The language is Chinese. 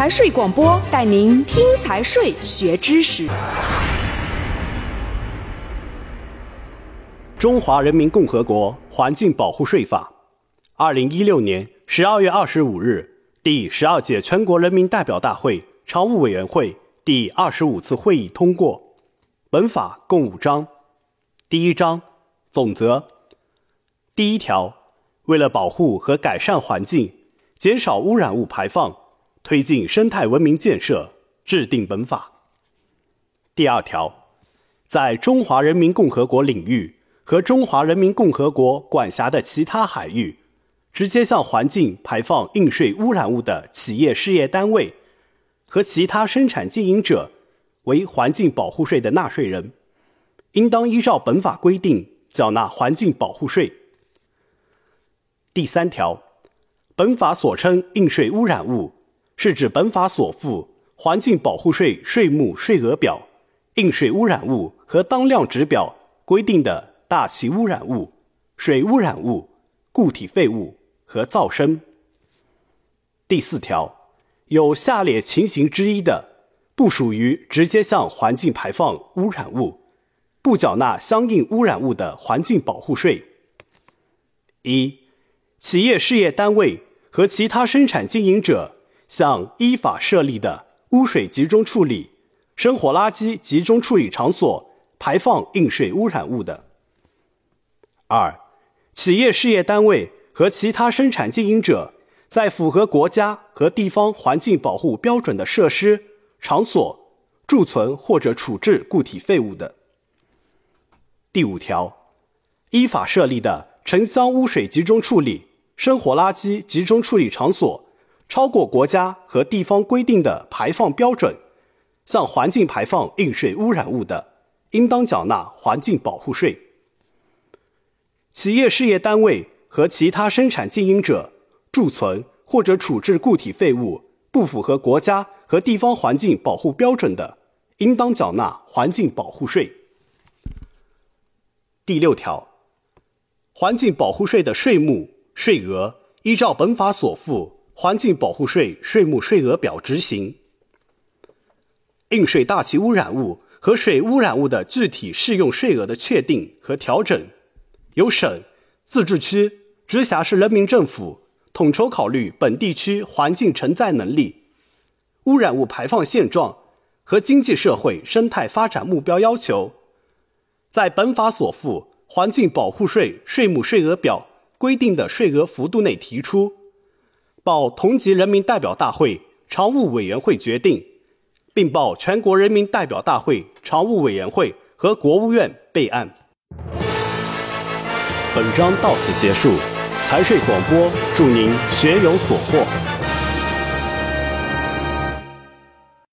财税广播带您听财税学知识。中华人民共和国环境保护税法，二零一六年十二月二十五日，第十二届全国人民代表大会常务委员会第二十五次会议通过。本法共五章。第一章总则。第一条，为了保护和改善环境，减少污染物排放。推进生态文明建设，制定本法。第二条，在中华人民共和国领域和中华人民共和国管辖的其他海域，直接向环境排放应税污染物的企业事业单位和其他生产经营者，为环境保护税的纳税人，应当依照本法规定缴纳环境保护税。第三条，本法所称应税污染物。是指本法所附环境保护税税目税额表、应税污染物和当量值表规定的大气污染物、水污染物、固体废物和噪声。第四条，有下列情形之一的，不属于直接向环境排放污染物，不缴纳相应污染物的环境保护税：一、企业事业单位和其他生产经营者。向依法设立的污水集中处理、生活垃圾集中处理场所排放应税污染物的；二、企业事业单位和其他生产经营者在符合国家和地方环境保护标准的设施、场所贮存或者处置固体废物的。第五条，依法设立的城乡污水集中处理、生活垃圾集中处理场所。超过国家和地方规定的排放标准，向环境排放应税污染物的，应当缴纳环境保护税。企业事业单位和其他生产经营者贮存或者处置固体废物不符合国家和地方环境保护标准的，应当缴纳环境保护税。第六条，环境保护税的税目、税额依照本法所附。环境保护税税目税额表执行，应税大气污染物和水污染物的具体适用税额的确定和调整，由省、自治区、直辖市人民政府统筹考虑本地区环境承载能力、污染物排放现状和经济社会生态发展目标要求，在本法所附环境保护税税目税额表规定的税额幅度内提出。报同级人民代表大会常务委员会决定，并报全国人民代表大会常务委员会和国务院备案。本章到此结束，财税广播祝您学有所获。